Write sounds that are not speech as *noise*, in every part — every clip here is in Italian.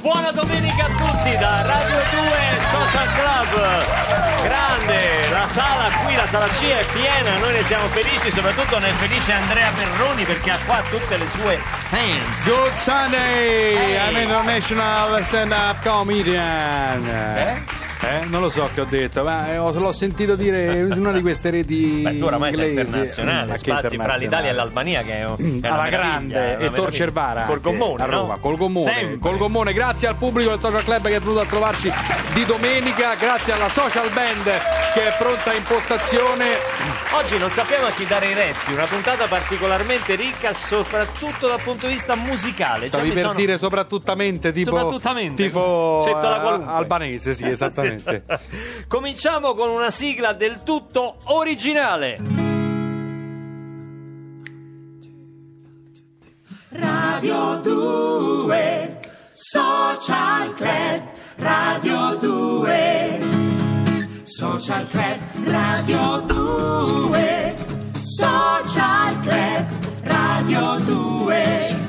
Buona domenica a tutti da Radio 2 Social Club. Grande, la sala qui, la sala C è piena, noi ne siamo felici, soprattutto ne è felice Andrea Perroni perché ha qua tutte le sue fans. Good Sunday! Hey. I'm international stand-up comedian. Eh? Eh, non lo so che ho detto, ma eh, ho- l'ho sentito dire in una di queste reti Beh, tu oramai sei inglesi. internazionale, Ma che spazi fra internazionale? l'Italia e l'Albania che è, un- è una alla grande e Tor. Cervara col Gommone a Roma no? col Gommone, Sempre. col Gommone grazie al pubblico del Social Club che è venuto a trovarci di domenica grazie alla social band che è pronta in postazione Oggi non sappiamo a chi dare i resti, una puntata particolarmente ricca soprattutto dal punto di vista musicale. Già stavi mi per sono- dire soprattutamente tipo Soprattutamente. tipo la eh, albanese sì *laughs* esattamente *laughs* Cominciamo con una sigla del tutto originale. Radio 2 Social Club Radio 2 Social Club Radio 2 Social Club Radio 2 È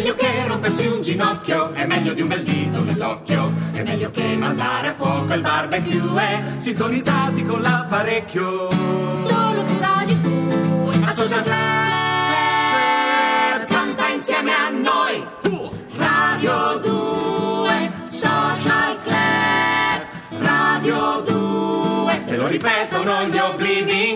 meglio che rompersi un ginocchio, è meglio di un bel dito nell'occhio, è meglio che mandare a fuoco il barbecue. eh. Sintonizzati con l'apparecchio. Solo su Radio 2 a Social Club Canta insieme a noi Radio 2 Social Club Radio 2 Te lo ripetono gli oblivi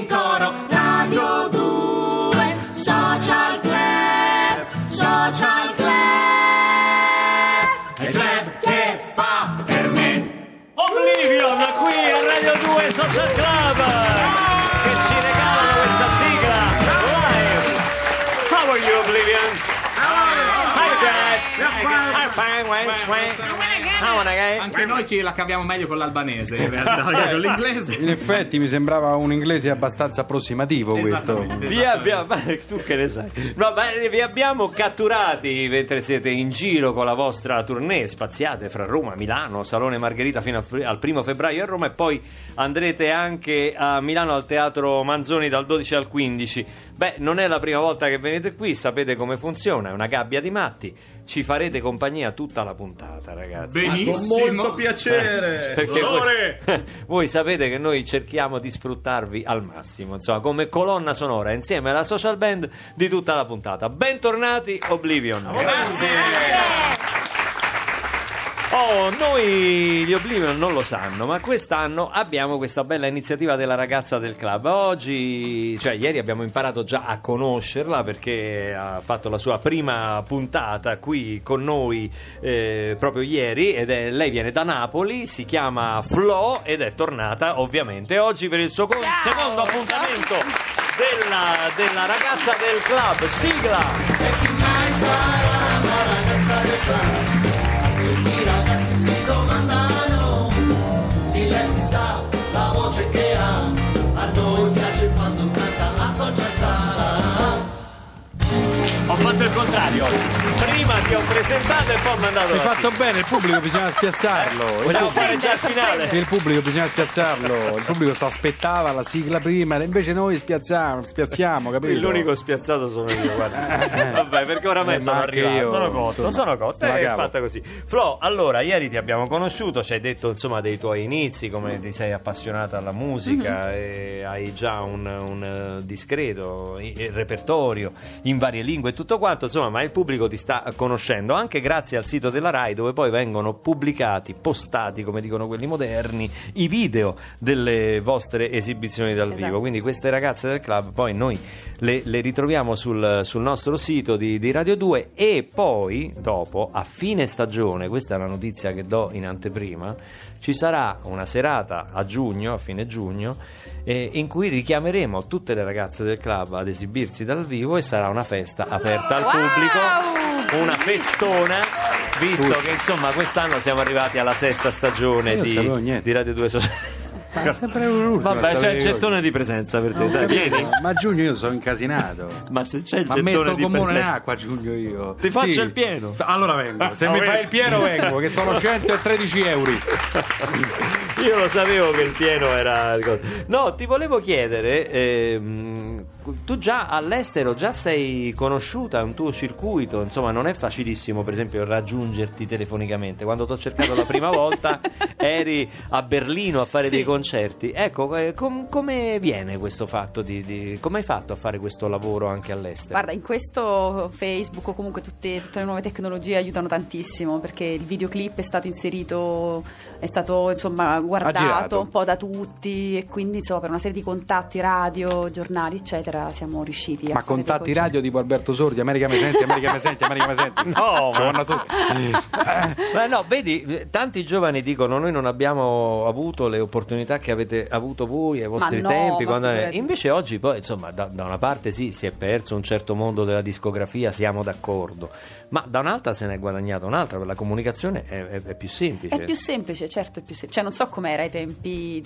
2 Anche noi ce la caviamo meglio con l'albanese in realtà, *laughs* con l'inglese. in effetti mi sembrava un inglese abbastanza approssimativo questo. Vi abbiamo, *laughs* ma tu che ne sai? No, ma vi abbiamo catturati mentre siete in giro con la vostra tournée, spaziate fra Roma, Milano, Salone Margherita fino al, al primo febbraio a Roma e poi andrete anche a Milano al Teatro Manzoni dal 12 al 15. Beh, non è la prima volta che venite qui, sapete come funziona, è una gabbia di matti. Ci farete compagnia tutta la puntata, ragazzi. Benissimo. Molto piacere. Perché voi, *laughs* voi sapete che noi cerchiamo di sfruttarvi al massimo, insomma, come colonna sonora insieme alla social band di tutta la puntata. Bentornati Oblivion. Oh, noi gli Oblivion non lo sanno, ma quest'anno abbiamo questa bella iniziativa della ragazza del club. Oggi, cioè ieri abbiamo imparato già a conoscerla perché ha fatto la sua prima puntata qui con noi eh, proprio ieri ed è, lei viene da Napoli, si chiama Flo ed è tornata ovviamente oggi per il suo con- secondo appuntamento della, della ragazza del club. Sigla! La Ho fatto il contrario. Prima ti ho presentato e poi ho mandato hai fatto sigla. bene il pubblico bisogna spiazzarlo. Vogliamo fare già il finale? il pubblico bisogna spiazzarlo. Il pubblico si aspettava la sigla prima invece noi spiazziamo spiazziamo capito? L'unico spiazzato sono io, guarda. Vabbè, perché oramai Eh, sono arrivato, io, sono cotto, insomma, sono cotto, è fatta così. Flo, allora, ieri ti abbiamo conosciuto, ci hai detto insomma dei tuoi inizi, come ti sei appassionata alla musica e hai già un, un, eh, discreto eh, repertorio in varie lingue. E tutto quanto, insomma, ma il pubblico ti sta conoscendo anche grazie al sito della RAI dove poi vengono pubblicati, postati, come dicono quelli moderni, i video delle vostre esibizioni dal vivo. Quindi queste ragazze del club poi noi le, le ritroviamo sul, sul nostro sito di, di Radio 2 e poi dopo a fine stagione, questa è la notizia che do in anteprima, ci sarà una serata a giugno, a fine giugno, eh, in cui richiameremo tutte le ragazze del club ad esibirsi dal vivo e sarà una festa aperta al pubblico, una festona, visto che insomma quest'anno siamo arrivati alla sesta stagione di, di Radio 2 Social. Ma sempre a Vabbè, c'è il gettone di presenza per te, dai, vieni. Ma a giugno io sono incasinato. Ma se c'è il Ma gettone metto di comune in presenza. acqua a giugno io. Ti faccio il pieno. Allora vengo. Se Ah, mi vedi. fai il pieno vengo, che sono *laughs* 113 euro. Io lo sapevo che il pieno era. No, ti volevo chiedere ehm, tu già all'estero già sei conosciuta, è un tuo circuito, insomma non è facilissimo per esempio raggiungerti telefonicamente. Quando ti ho cercato la prima volta *laughs* eri a Berlino a fare Sì. dei concerti. Ecco, eh, com- come viene questo fatto di, di- come hai fatto a fare questo lavoro anche all'estero? Guarda, in questo Facebook o comunque tutte, tutte le nuove tecnologie aiutano tantissimo perché il videoclip è stato inserito, è stato insomma guardato un po' da tutti e quindi insomma per una serie di contatti radio, giornali eccetera siamo riusciti a Ma contatti radio tipo Alberto Sordi, America mi senti, America mi senti, America mi senti. *laughs* No, tutti. Ma no, vedi, tanti giovani dicono noi non abbiamo avuto le opportunità che avete avuto voi ai vostri no, tempi. ma quando-. Invece oggi poi, insomma, da, da una parte sì, si è perso un certo mondo della discografia, siamo d'accordo, ma da un'altra se ne è guadagnata un'altra, per la comunicazione è, è- è più semplice. È più semplice, certo, è più semplice. Cioè non so com'era ai tempi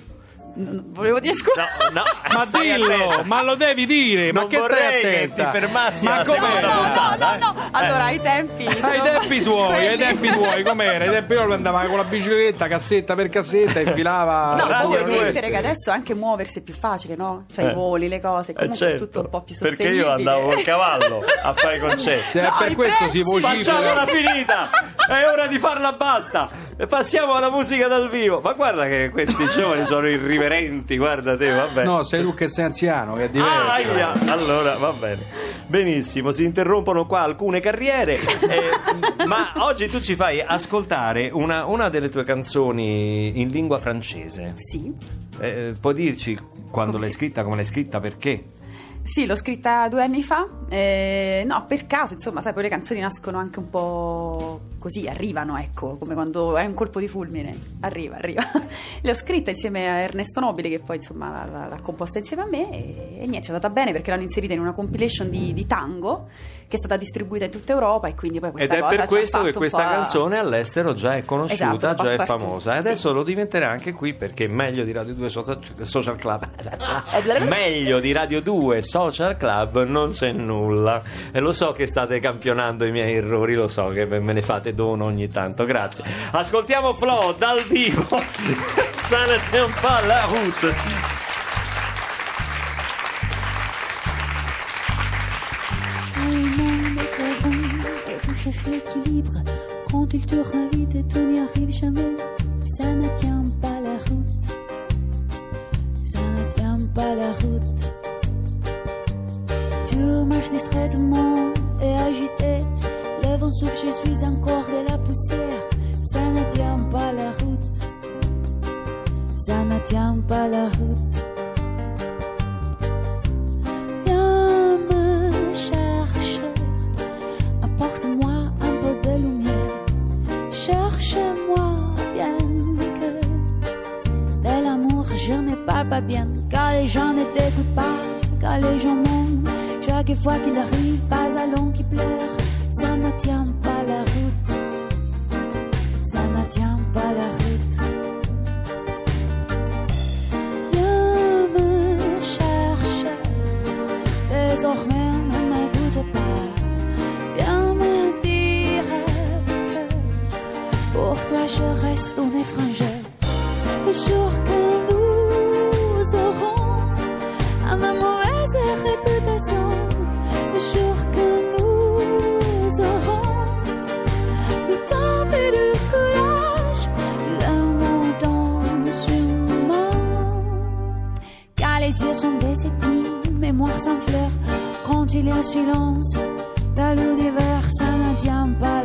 volevo dire scusa. No, no, *laughs* Ma stai dillo, ma lo devi dire, ma Non che stai vorrei che attenta? ti fermassi ma alla come seconda no, no, puntata, no, no. Allora, ai tempi. *laughs* Ai tempi tuoi, ai tempi tuoi, com'era? Ai tempi tuoi andava con la bicicletta, cassetta per cassetta, infilava... No, due. mettere che adesso anche muoversi è più facile, no? Cioè Eh. i voli, le cose, Eh, comunque è certo, tutto un po' più Perché sostenibile. io andavo col cavallo a fare i concerti. Se è No, per questo prezzi. si vocifera... Facciamola finita! È ora di farla basta! E passiamo alla musica dal vivo. Ma guarda che questi giovani sono irriverenti, guarda te, vabbè. No, sei tu che sei anziano, che è diverso. Ah, ahia. Allora, va bene. Benissimo, si interrompono qua alcune carriere. eh, ma oggi tu ci fai ascoltare una, una delle tue canzoni in lingua francese. Sì. Eh, puoi dirci quando Come- l'hai scritta, come l'hai scritta, perché? Sì, l'ho scritta due anni fa. eh, no, per caso, insomma, sai, poi le canzoni nascono anche un po' così, arrivano, ecco, come quando hai un colpo di fulmine. Arriva, arriva. *laughs* Le ho scritte insieme a Ernesto Nobile, che poi insomma l'ha- l'ha composta insieme a me. E, e niente, è andata bene perché l'hanno inserita in una compilation di, di tango che è stata distribuita in tutta Europa. E quindi poi Ed questa è cosa per questo che questa canzone all'estero già è conosciuta, Esatto, già è famosa. E adesso sì. lo diventerà anche qui perché meglio di Radio 2 Social, Social Club. *laughs* Meglio di Radio 2 Social Club non c'è nulla. E lo so che state campionando i miei errori, lo so che me ne fate dono ogni tanto. Grazie. Ascoltiamo Flo dal vivo. *laughs* Ça tient pas la route. L'équilibre, quand il tourne vite et tout n'y arrive jamais, ça ne tient pas Car les gens ne t'écoutent pas, car les gens mentent. Chaque fois qu'il arrive, pas à long qui pleure. Ça ne tient pas la route. Ça ne tient pas la route. Viens me chercher. Désormais, ne m'écoute pas. Viens me dire que pour toi je reste un étranger. Le jour que nous aurons une mauvaise réputation, le jour que nous aurons tout envie du courage, le monde musulman. Car les yeux sont des épines, mémoire sans fleurs. Quand il y a silence dans l'univers, ça ne tient pas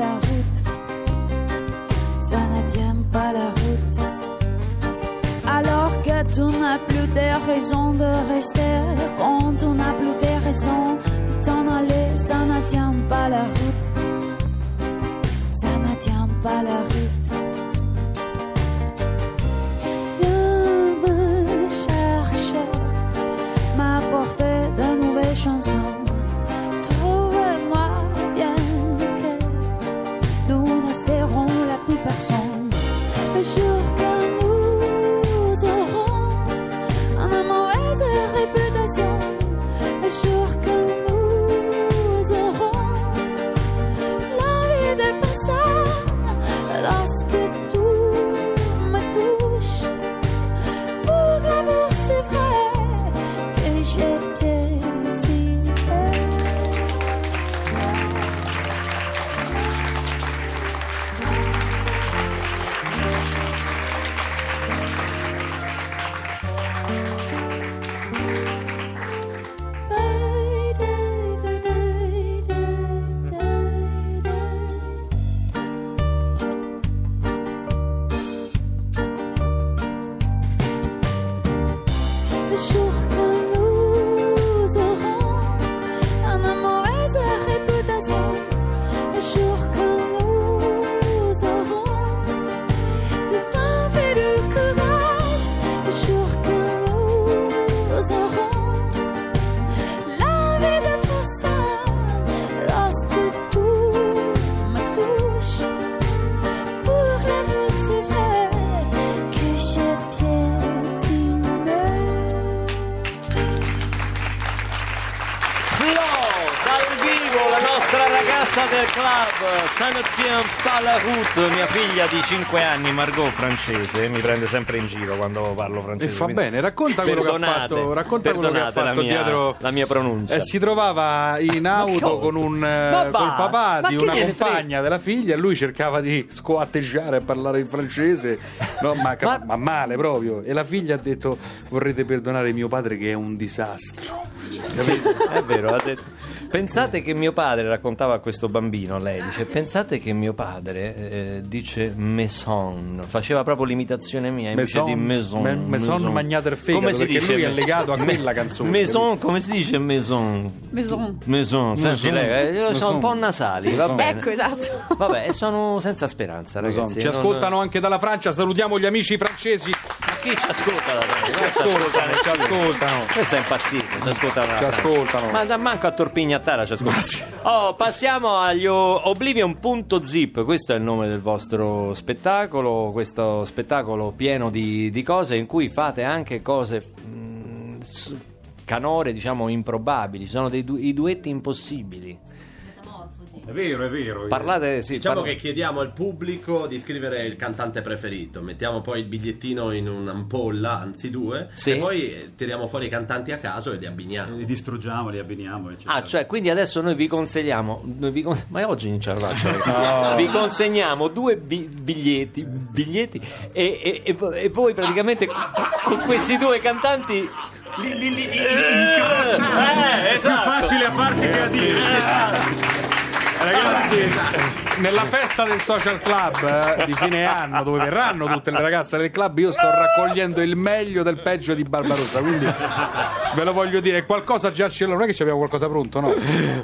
raison de rester, quand tu n'as plus de raison de t'en aller, ça ne tient pas la route. Ça ne tient pas la route. 25 anni Margot francese mi prende sempre in giro quando parlo francese. E fa quindi... bene, racconta quello che ha fatto, racconta quello che ha fatto la mia, dietro la mia pronuncia. Eh, si trovava in *laughs* auto con un eh, va, col papà di una compagna della figlia e lui cercava di scoatteggiare a parlare in francese, no, ma, *laughs* ma... ma male proprio. E la figlia ha detto "Vorrete perdonare mio padre che è un disastro". Sì, è vero, ha detto Pensate che mio padre raccontava a questo bambino, lei dice, pensate che mio padre eh, dice maison, faceva proprio l'imitazione mia invece Maison, di maison. me- maison magnate il fegato, perché lui è legato a quella canzone, Maison, come si dice maison? Maison. Maison, senti Maison, lei, eh, sono maison. un po' nasali, va bene. Ecco, esatto. Vabbè, sono senza speranza, ragazzi. Ci non- ascoltano anche dalla Francia, salutiamo gli amici francesi. Chi ci ascolta da te? Ci ascoltano, ci ascoltano. Questo è impazzito, ci ascoltano. Ci ascoltano. Ma da manco a Torpignattara ci ascoltano. Oh, passiamo agli o- Oblivion.zip, questo è il nome del vostro spettacolo, questo spettacolo pieno di, di cose in cui fate anche cose mm, s- canore, diciamo, improbabili, ci sono dei du- i duetti impossibili. È vero, è vero. Parlate, sì, Diciamo parla- che chiediamo al pubblico di scrivere il cantante preferito, mettiamo poi il bigliettino in un'ampolla, anzi due, Sì. e poi eh, tiriamo fuori i cantanti a caso e li abbiniamo. Li distruggiamo, li abbiniamo, eccetera. Ah, cioè, quindi adesso noi vi consigliamo. noi vi con- Ma oggi non ce la faccio. *laughs* Vi consegniamo due bi- biglietti, biglietti e, e- e vo- e voi praticamente con, questi due cantanti. Li, li, li, li, Eh, È più esatto. facile a farsi che a dire. Ragazzi, nella festa del social club eh, di fine anno, dove verranno tutte le ragazze del club, io sto raccogliendo il meglio del peggio di Barbarossa. Quindi ve lo voglio dire, qualcosa già ce l'ho. Non è che abbiamo qualcosa pronto, no?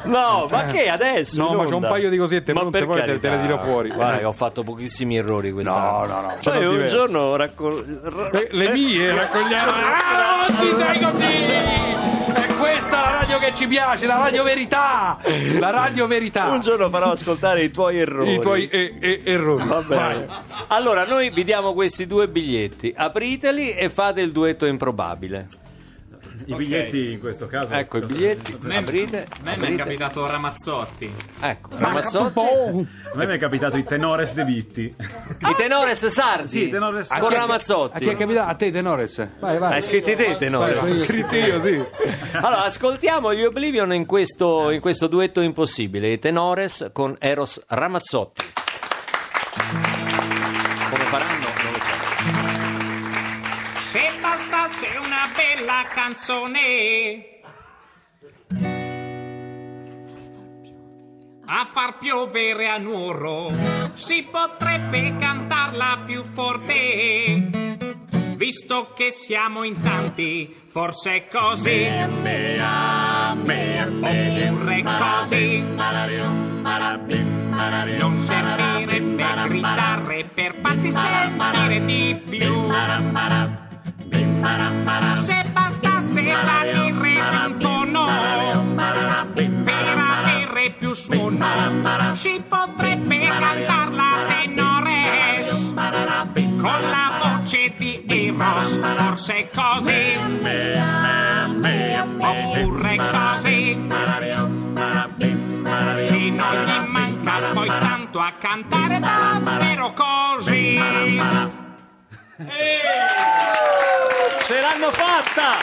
No, ma che adesso? No, ma c'ho un paio di cosette Ma pronte, poi te- te le tiro fuori. Guarda, che ho fatto pochissimi errori quest'anno. No, no, no, Poi n'ho un diversi. giorno raccol- Le, le mie raccogliamo. Ah, non ci sei così! È questa la radio che ci piace, la radio verità! La radio verità! Un giorno farò ascoltare i tuoi errori. I tuoi e- e- errori. Va bene. Allora, noi vi diamo questi due biglietti. Apriteli e fate il duetto improbabile. I biglietti in questo caso. Ecco i biglietti. A me, è capitato Ramazzotti. Ecco, Ramazzotti. A me mi è capitato i tenores de Vitti. I tenores sardi. Sì, tenores sardi. Con A chi è Ramazzotti. capitato? A te, Tenores. Vai, vai. Hai scritto te, tenore. Vai, vai, scritti io, sì. Allora, ascoltiamo gli Oblivion in questo, in questo duetto impossibile. I tenores con Eros Ramazzotti. Bella canzone a far piovere a Nuoro, si potrebbe cantarla più forte. Visto che siamo in tanti, forse è così. Oppure così. Non servirebbe gridare per farsi sentire di più. Se bastasse salire un tono per avere più suono, si potrebbe cantarla tenores con la voce di Eros, forse così. Oppure così. Che non gli manca poi tanto a cantare davvero così. Ce l'hanno fatta!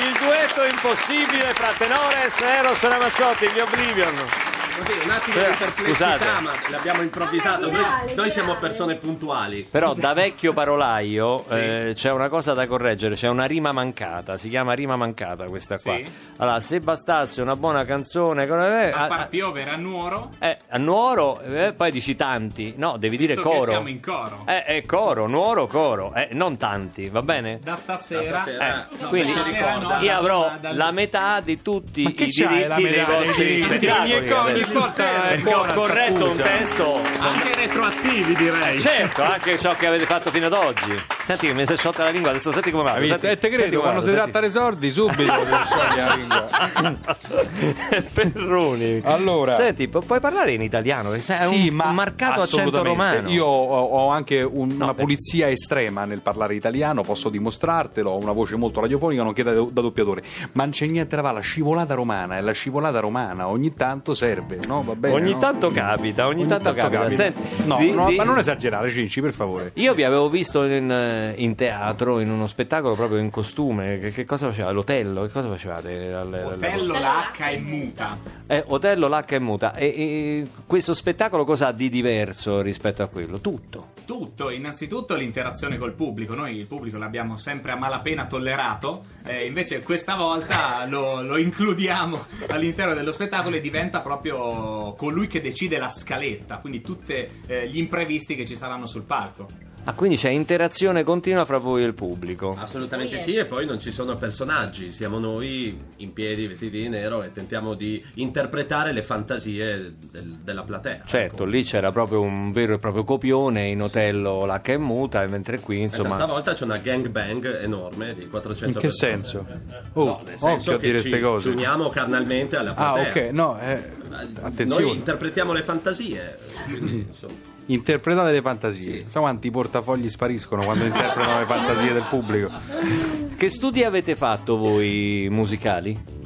Il duetto impossibile fra tenores e Eros Ramazzotti, gli Oblivion. Un attimo Cioè, di perplessità, scusate. ma l'abbiamo improvvisato. Noi, noi siamo persone puntuali. Però da vecchio parolaio eh, c'è una cosa da correggere, c'è una rima mancata, si chiama rima mancata questa qua. Sì. Allora, se bastasse una buona canzone con- eh, A a, far piovere a Nuoro, eh, a Nuoro, eh, poi dici tanti, no, devi dire visto che coro. siamo in coro. Eh, è coro, Nuoro, coro, eh, non tanti, va bene? Da stasera, stasera. Eh, no, quindi da stasera no, io da- avrò da- da- la metà di tutti i diritti dei vostri spettacoli. Volta è buona sta corretto un testo Anche retroattivi, direi. Certo, anche ciò che avete fatto fino ad oggi. Senti che mi si è sciolta la lingua, adesso senti come va. E te credo, quando si tratta di soldi, subito. *laughs* Perroni. Allora. Senti, pu- puoi parlare in italiano? Sì, un ma marcato accento romano. Io ho, ho anche un- No, una pulizia estrema nel parlare italiano, posso dimostrartelo, ho una voce molto radiofonica, nonché da, da doppiatore. Ma non c'è niente da fare, la scivolata romana, e la scivolata romana ogni tanto serve. Sarebbe, no? Va bene, ogni no? tanto capita, ogni, tanto, capita. Senti, no, di- no, di- ma non esagerare, Cinci, per favore. Io vi avevo visto in, eh, in teatro, in uno spettacolo proprio in costume. Che, che cosa facevate? L'Otello? Che cosa facevate? Al- al- Otello, la H è muta. Eh, Otello, l'H è muta. E, e questo spettacolo cosa ha di diverso rispetto a quello? Tutto. Tutto, innanzitutto l'interazione col pubblico, noi il pubblico l'abbiamo sempre a malapena tollerato, eh, invece questa volta lo, lo includiamo *laughs* all'interno dello spettacolo e diventa proprio colui che decide la scaletta, quindi tutti gli imprevisti che ci saranno sul palco. Ah, quindi c'è interazione continua fra voi e il pubblico. Assolutamente Oh, yes. sì, e poi non ci sono personaggi, siamo noi in piedi, vestiti di nero e tentiamo di interpretare le fantasie del- della platea. Certo, lì c'era proprio un vero e proprio copione in Otello l'H è muta, mentre qui Insomma, insomma... stavolta c'è una gangbang enorme di 400 In che persone. senso? Oh, No, nel senso occhio a dire ci queste cose. uniamo carnalmente alla Ah, platea. ok, no, eh, attenzione. Noi interpretiamo le fantasie. quindi, insomma. Interpretate le fantasie. Sa quanti portafogli spariscono quando interpretano le fantasie del pubblico? Che studi avete fatto voi musicali?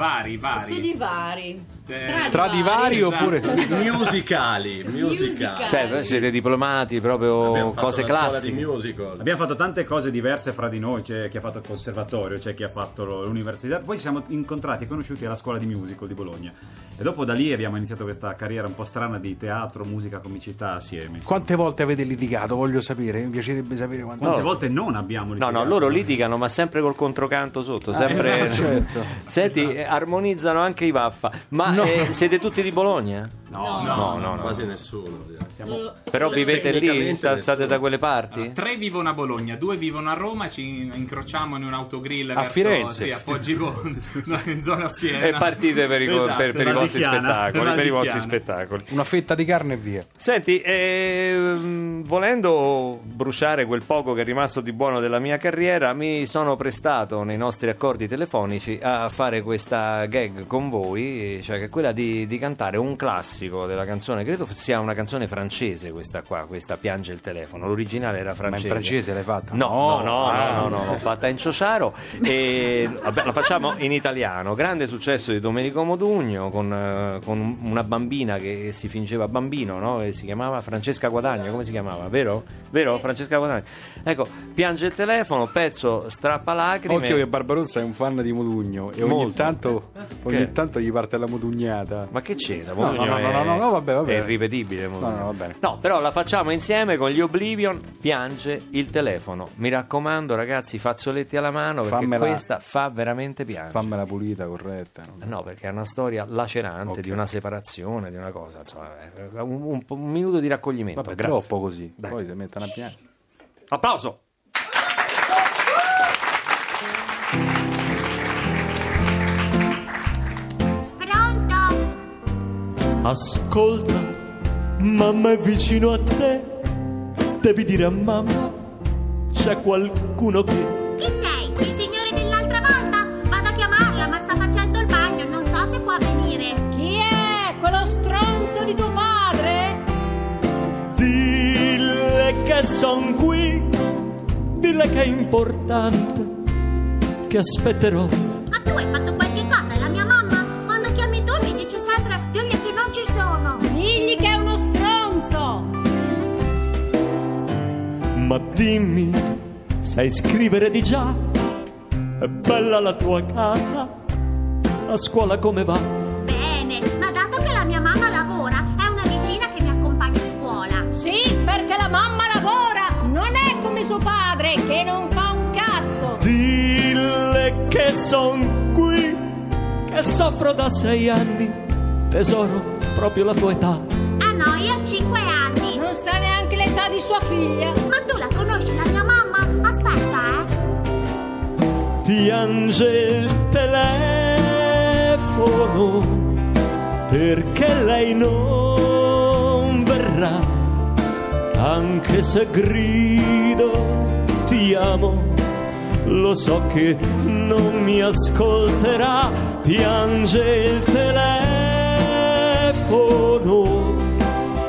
Vari, vari. Studi vari. Eh, Stradivari Esatto. oppure... *laughs* musicali, musicali. Cioè, siete diplomati proprio cose classiche. di musical. Abbiamo fatto tante cose diverse fra di noi, c'è chi ha fatto il conservatorio, c'è chi ha fatto l'università, poi ci siamo incontrati e conosciuti alla scuola di musical di Bologna e dopo da lì abbiamo iniziato questa carriera un po' strana di teatro, musica, comicità assieme. Quante volte avete litigato? Voglio sapere, mi piacerebbe sapere quante Quante No. volte non abbiamo No, litigato? no, loro litigano, ma sempre col controcanto sotto, sempre... esatto, certo. *laughs* Senti, eh, armonizzano anche i vaffa. Ma No. eh, siete tutti di Bologna? No, No, no, no. Quasi nessuno. Siamo... Però vivete lì? State nessuno. da quelle parti? Tre vivono a Bologna, due vivono a Roma, ci incrociamo in un autogrill A verso Firenze. sì, a Poggigo, *laughs* *laughs* no, in zona Siena. E partite per i, Esatto. per- per i vostri spettacoli. Per i vostri spettacoli. Una fetta di carne e via. Senti, ehm, volendo bruciare quel poco che è rimasto di buono della mia carriera, mi sono prestato nei nostri accordi telefonici a fare questa gag con voi, cioè che è quella di, di cantare un classico della canzone, credo sia una canzone francese questa qua, questa Piange il telefono, l'originale era Ma francese. in francese l'hai fatta? No, no, no, Ah. no, no, l'ho fatta in ciociaro e vabbè, la facciamo in italiano. Grande successo di Domenico Modugno con, eh, con una bambina che si fingeva bambino, no? E si chiamava Francesca Guadagno, come si chiamava? Vero? Vero? Francesca Guadagno. Ecco, piange il telefono, pezzo strappa lacrime. Occhio che Barbarossa è un fan di Modugno e ogni, tanto, ogni Che? tanto gli parte la modugnata. Ma che c'entra? No, Modugno no, no, è- no, no, no, vabbè, vabbè. È irripetibile. No, no, va bene. No, però la facciamo insieme con gli Oblivion. Piange il telefono. Mi raccomando, ragazzi, fazzoletti alla mano perché Fammela- questa fa veramente piangere. Fammela pulita, corretta. no? No, perché è una storia lacerante Ok. di una separazione, di una cosa. Insomma, eh, un, un- un minuto di raccoglimento. Vabbè, Grazie. troppo così. Dai. Poi si mettono a piangere. Applauso. Ascolta, mamma è vicino a te. Devi dire a mamma, c'è qualcuno che... Chi sei? Il signore dell'altra volta? Vado a chiamarla, ma sta facendo il bagno, non so se può venire. Chi è? Quello stronzo di tuo padre? Dille che son qui, dille che è importante, che aspetterò. Ma dimmi, sai scrivere di già? È bella la tua casa? A scuola come va? Bene, ma dato che la mia mamma lavora, è una vicina che mi accompagna a scuola. Sì, perché la mamma lavora! Non è come suo padre che non fa un cazzo! Dille che son qui, che soffro da sei anni. Tesoro, proprio la tua età. Ah no, io ho 5 anni. Non sa neanche l'età di sua figlia! Ma tu Piange il telefono perché lei non verrà. Anche se grido ti amo, lo so che non mi ascolterà. Piange il telefono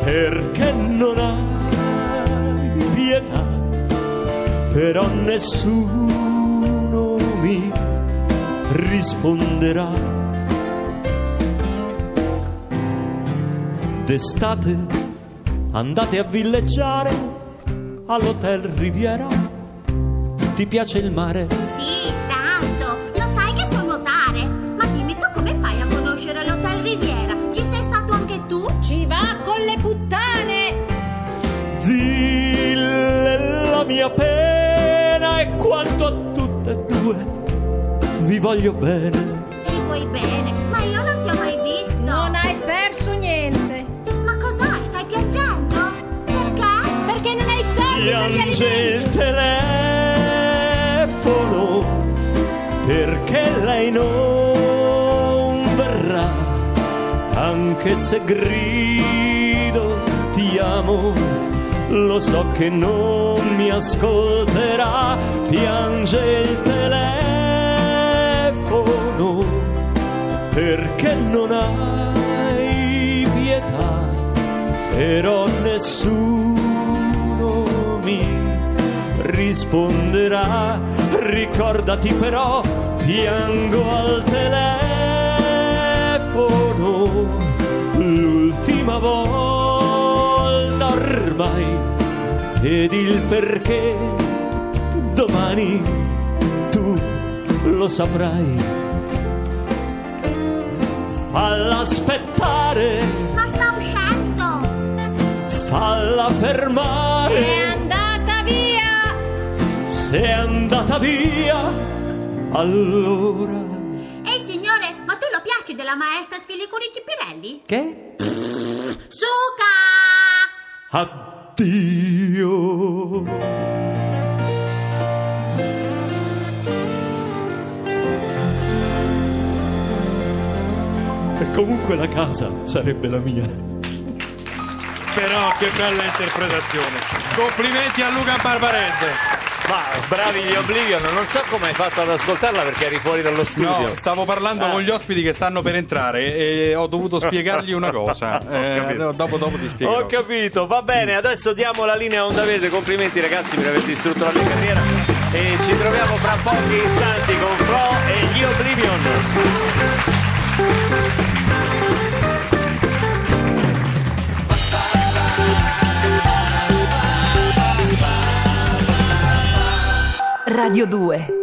perché non hai pietà però nessuno d'estate andate a villeggiare all'Hotel Riviera. Ti piace il mare? Voglio bene. Ci vuoi bene, ma io non ti ho mai visto. Non hai perso niente. Ma cos'hai? Stai piangendo? Perché? Perché non hai soldi Piange il telefono perché lei non verrà, anche se grido ti amo, lo so che non mi ascolterà, piange il telefono perché non hai pietà, però nessuno mi risponderà. Ricordati però, piango al telefono l'ultima volta ormai ed il perché domani tu lo saprai. Aspettare, Ma sta uscendo! falla fermare. È andata via! Se è andata via, allora. Ehi signore, ma tu lo piaci della maestra Sfilicurici Pirelli? Che? Suca! Addio. Comunque la casa sarebbe la mia. Però che bella interpretazione. Complimenti a Luca Barbarese. Ma bravi gli Oblivion, non so come hai fatto ad ascoltarla perché eri fuori dallo studio. No, stavo parlando Ah. con gli ospiti che stanno per entrare e ho dovuto *laughs* spiegargli una cosa. Eh, dopo, dopo ti spiegherò. Ho capito, va bene, adesso diamo la linea a Onda Verde, complimenti ragazzi per aver distrutto la mia carriera e ci troviamo fra pochi istanti con Flo e gli Oblivion. Radio 2